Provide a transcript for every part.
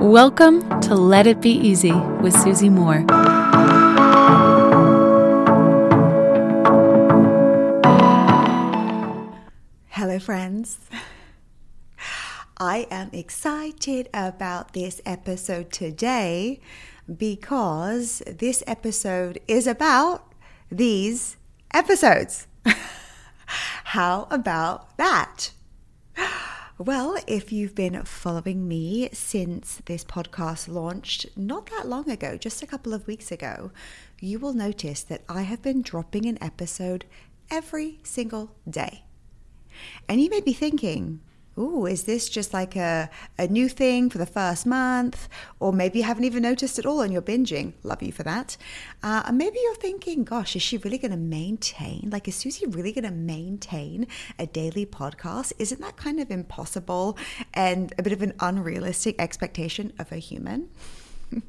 Welcome to Let It Be Easy with Susie Moore. Hello, friends. I am excited about this episode today because this episode is about these episodes. How about that? Well, if you've been following me since this podcast launched not that long ago, just a couple of weeks ago, you will notice that I have been dropping an episode every single day. And you may be thinking, Ooh, is this just like a, a new thing for the first month? Or maybe you haven't even noticed at all and you're binging. Love you for that. Uh, and maybe you're thinking, gosh, is she really going to maintain? Like, is Susie really going to maintain a daily podcast? Isn't that kind of impossible and a bit of an unrealistic expectation of a human?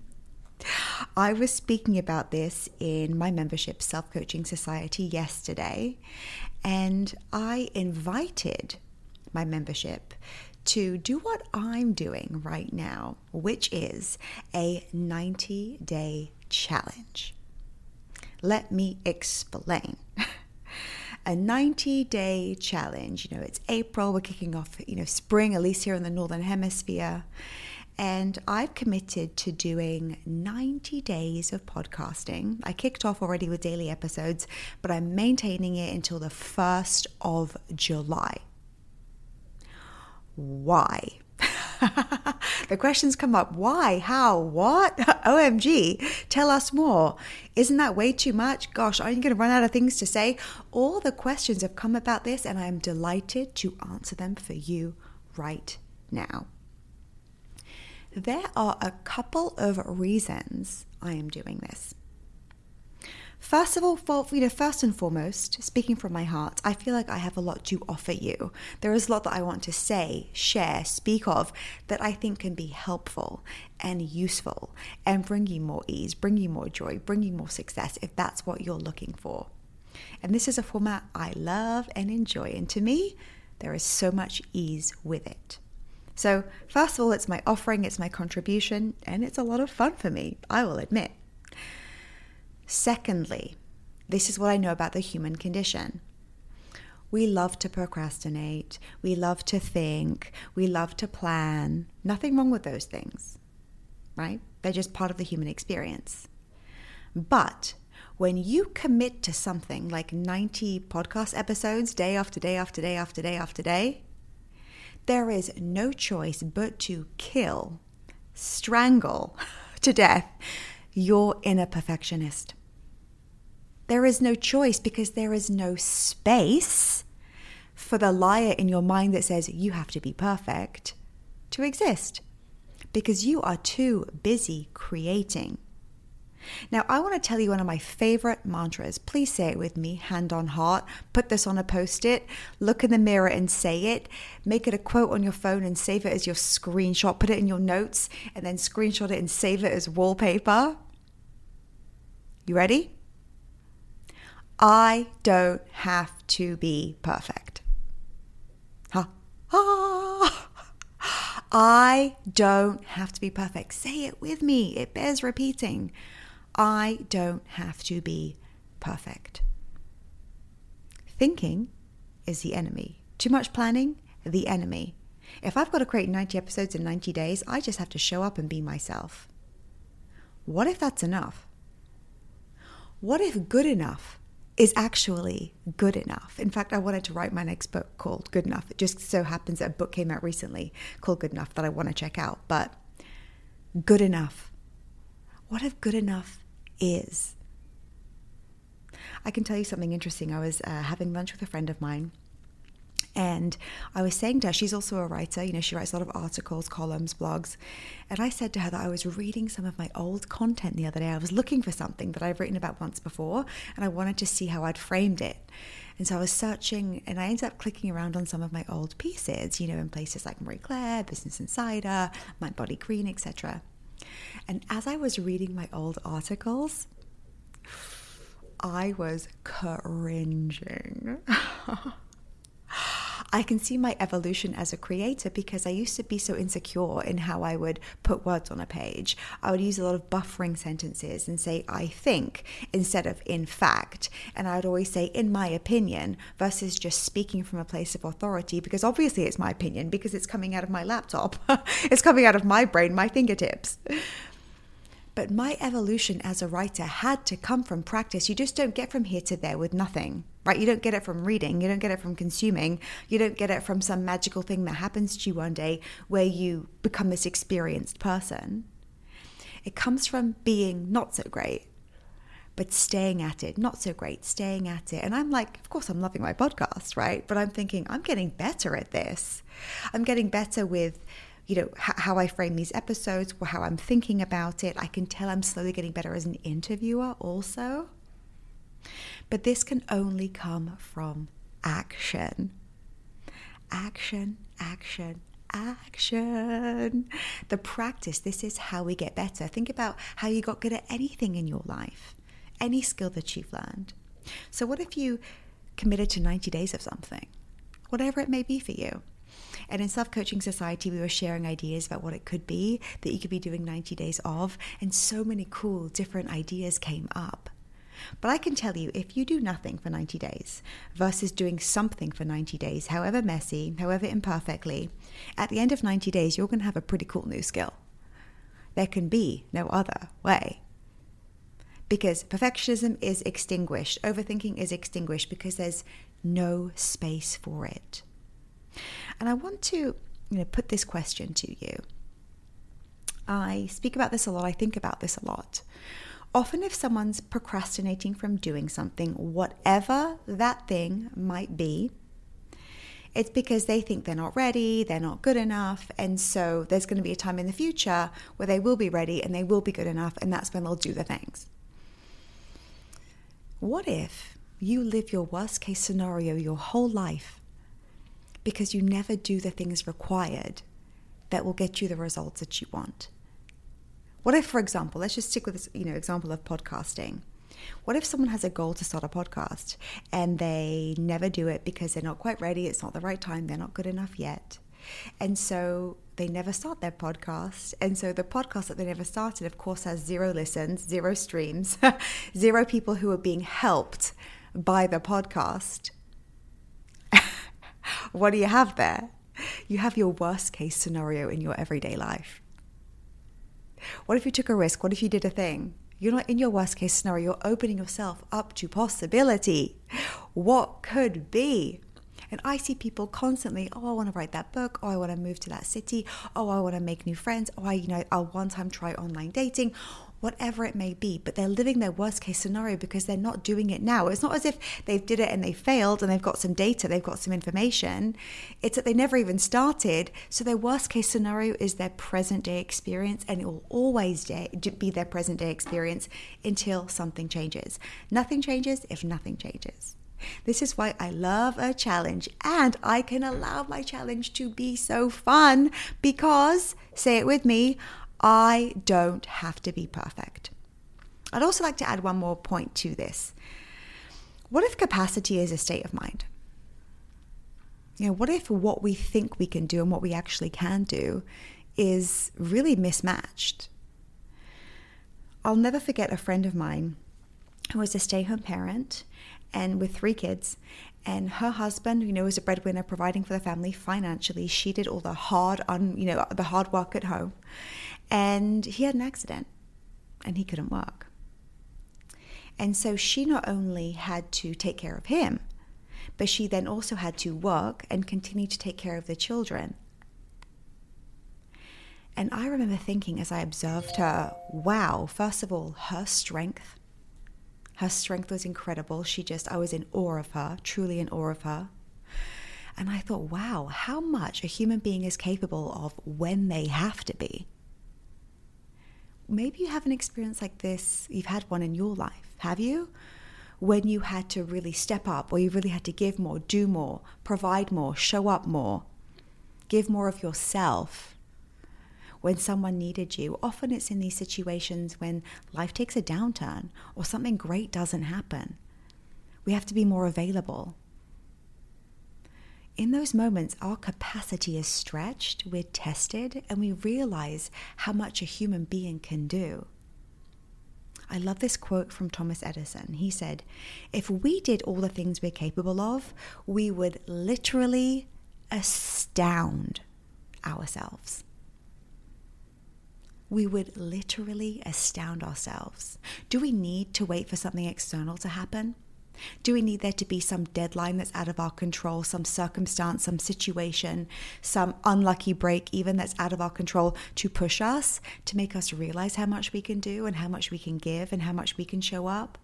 I was speaking about this in my membership self coaching society yesterday, and I invited my membership to do what I'm doing right now, which is a 90 day challenge. Let me explain. a 90 day challenge, you know, it's April, we're kicking off, you know, spring, at least here in the Northern Hemisphere. And I've committed to doing 90 days of podcasting. I kicked off already with daily episodes, but I'm maintaining it until the 1st of July why? the questions come up why, how, what? OMG, tell us more. Isn't that way too much? Gosh, are you going to run out of things to say? All the questions have come about this, and I am delighted to answer them for you right now. There are a couple of reasons I am doing this. First of all, for, you know, first and foremost, speaking from my heart, I feel like I have a lot to offer you. There is a lot that I want to say, share, speak of that I think can be helpful and useful and bring you more ease, bring you more joy, bring you more success if that's what you're looking for. And this is a format I love and enjoy. And to me, there is so much ease with it. So, first of all, it's my offering, it's my contribution, and it's a lot of fun for me, I will admit. Secondly, this is what I know about the human condition. We love to procrastinate. We love to think. We love to plan. Nothing wrong with those things, right? They're just part of the human experience. But when you commit to something like 90 podcast episodes, day after day after day after day after day, there is no choice but to kill, strangle to death your inner perfectionist. There is no choice because there is no space for the liar in your mind that says you have to be perfect to exist because you are too busy creating. Now, I want to tell you one of my favorite mantras. Please say it with me, hand on heart. Put this on a post it, look in the mirror and say it. Make it a quote on your phone and save it as your screenshot. Put it in your notes and then screenshot it and save it as wallpaper. You ready? I don't have to be perfect. Huh? Ah. I don't have to be perfect. Say it with me. It bears repeating. I don't have to be perfect. Thinking is the enemy. Too much planning, the enemy. If I've got to create 90 episodes in 90 days, I just have to show up and be myself. What if that's enough? What if good enough is actually good enough. In fact, I wanted to write my next book called Good Enough. It just so happens that a book came out recently called Good Enough that I want to check out. But good enough. What if good enough is? I can tell you something interesting. I was uh, having lunch with a friend of mine and I was saying to her, she's also a writer, you know, she writes a lot of articles, columns, blogs. And I said to her that I was reading some of my old content the other day. I was looking for something that I've written about once before, and I wanted to see how I'd framed it. And so I was searching, and I ended up clicking around on some of my old pieces, you know, in places like Marie Claire, Business Insider, mindbodygreen, etc. And as I was reading my old articles, I was cringing. I can see my evolution as a creator because I used to be so insecure in how I would put words on a page. I would use a lot of buffering sentences and say, I think, instead of in fact. And I would always say, in my opinion, versus just speaking from a place of authority because obviously it's my opinion because it's coming out of my laptop, it's coming out of my brain, my fingertips. But my evolution as a writer had to come from practice. You just don't get from here to there with nothing, right? You don't get it from reading. You don't get it from consuming. You don't get it from some magical thing that happens to you one day where you become this experienced person. It comes from being not so great, but staying at it, not so great, staying at it. And I'm like, of course, I'm loving my podcast, right? But I'm thinking, I'm getting better at this. I'm getting better with you know, how I frame these episodes, how I'm thinking about it. I can tell I'm slowly getting better as an interviewer also. But this can only come from action. Action, action, action. The practice, this is how we get better. Think about how you got good at anything in your life, any skill that you've learned. So, what if you committed to 90 days of something, whatever it may be for you? And in Self Coaching Society, we were sharing ideas about what it could be that you could be doing 90 days of, and so many cool different ideas came up. But I can tell you, if you do nothing for 90 days versus doing something for 90 days, however messy, however imperfectly, at the end of 90 days, you're going to have a pretty cool new skill. There can be no other way. Because perfectionism is extinguished, overthinking is extinguished because there's no space for it. And I want to you know, put this question to you. I speak about this a lot, I think about this a lot. Often, if someone's procrastinating from doing something, whatever that thing might be, it's because they think they're not ready, they're not good enough, and so there's going to be a time in the future where they will be ready and they will be good enough, and that's when they'll do the things. What if you live your worst case scenario your whole life because you never do the things required that will get you the results that you want. What if, for example, let's just stick with this, you know, example of podcasting. What if someone has a goal to start a podcast and they never do it because they're not quite ready, it's not the right time, they're not good enough yet. And so they never start their podcast. And so the podcast that they never started, of course, has zero listens, zero streams, zero people who are being helped by the podcast what do you have there? You have your worst case scenario in your everyday life. What if you took a risk? What if you did a thing? You're not in your worst case scenario, you're opening yourself up to possibility. What could be? And I see people constantly, oh, I want to write that book. Oh, I want to move to that city. Oh, I want to make new friends. Oh, I, you know, I'll one time try online dating whatever it may be, but they're living their worst case scenario because they're not doing it now. It's not as if they did it and they failed and they've got some data, they've got some information. It's that they never even started. So their worst case scenario is their present day experience and it will always be their present day experience until something changes. Nothing changes if nothing changes. This is why I love a challenge and I can allow my challenge to be so fun because, say it with me, I don't have to be perfect. I'd also like to add one more point to this. What if capacity is a state of mind? You know, what if what we think we can do and what we actually can do is really mismatched? I'll never forget a friend of mine who was a stay home parent and with three kids. And her husband, you know, was a breadwinner providing for the family financially. She did all the hard, un, you know, the hard work at home. And he had an accident and he couldn't work. And so she not only had to take care of him, but she then also had to work and continue to take care of the children. And I remember thinking as I observed her, wow, first of all, her strength. Her strength was incredible. She just, I was in awe of her, truly in awe of her. And I thought, wow, how much a human being is capable of when they have to be maybe you have an experience like this, you've had one in your life, have you? When you had to really step up, or you really had to give more, do more, provide more, show up more, give more of yourself when someone needed you. Often it's in these situations when life takes a downturn or something great doesn't happen. We have to be more available. In those moments, our capacity is stretched, we're tested, and we realize how much a human being can do. I love this quote from Thomas Edison. He said, If we did all the things we're capable of, we would literally astound ourselves. We would literally astound ourselves. Do we need to wait for something external to happen? Do we need there to be some deadline that's out of our control, some circumstance, some situation, some unlucky break, even that's out of our control to push us, to make us realize how much we can do and how much we can give and how much we can show up?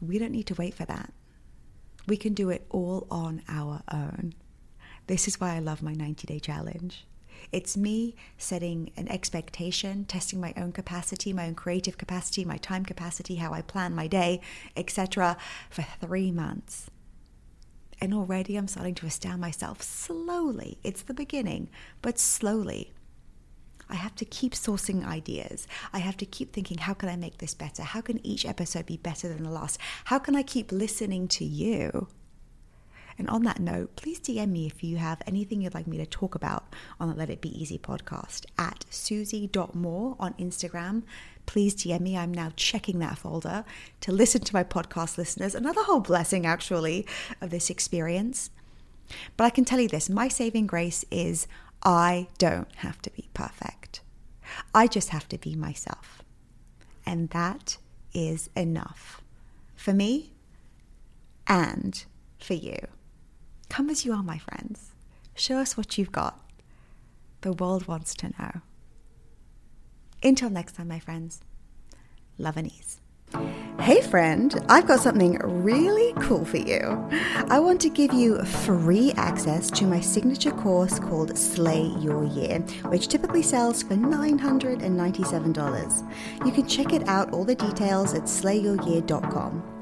We don't need to wait for that. We can do it all on our own. This is why I love my 90 day challenge. It's me setting an expectation, testing my own capacity, my own creative capacity, my time capacity, how I plan my day, etc., for three months. And already I'm starting to astound myself slowly. It's the beginning, but slowly. I have to keep sourcing ideas. I have to keep thinking, how can I make this better? How can each episode be better than the last? How can I keep listening to you? And on that note, please DM me if you have anything you'd like me to talk about on the Let It Be Easy podcast at susie.moore on Instagram. Please DM me. I'm now checking that folder to listen to my podcast listeners. Another whole blessing, actually, of this experience. But I can tell you this my saving grace is I don't have to be perfect. I just have to be myself. And that is enough for me and for you. Come as you are, my friends. Show us what you've got. The world wants to know. Until next time, my friends, love and ease. Hey, friend, I've got something really cool for you. I want to give you free access to my signature course called Slay Your Year, which typically sells for $997. You can check it out, all the details at slayyouryear.com.